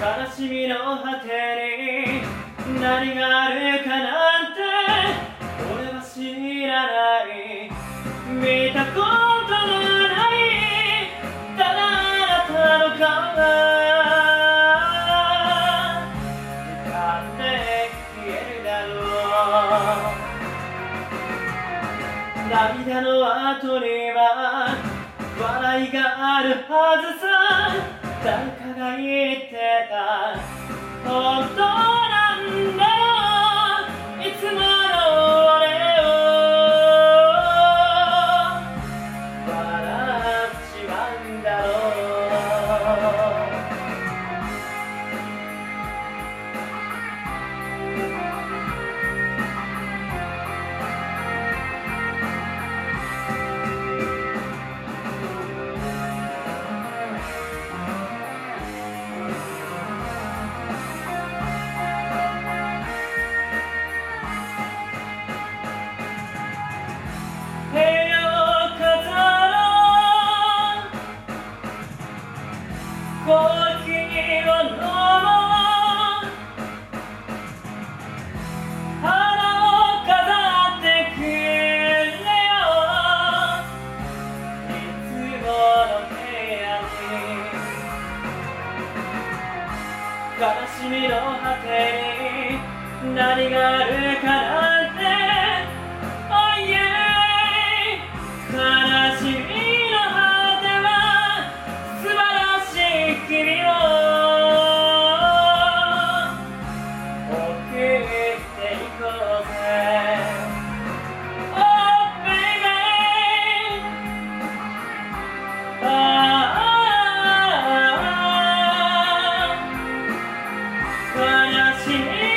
悲しみの果てに何があるかなんて俺は知らない見たことのないただあなたの顔が浮かんで消えるだろう涙の後には笑いがあるはずさ。誰かが言ってた。本当なんだよ。いつもの俺を。笑悲しみの果てに何があるかな team.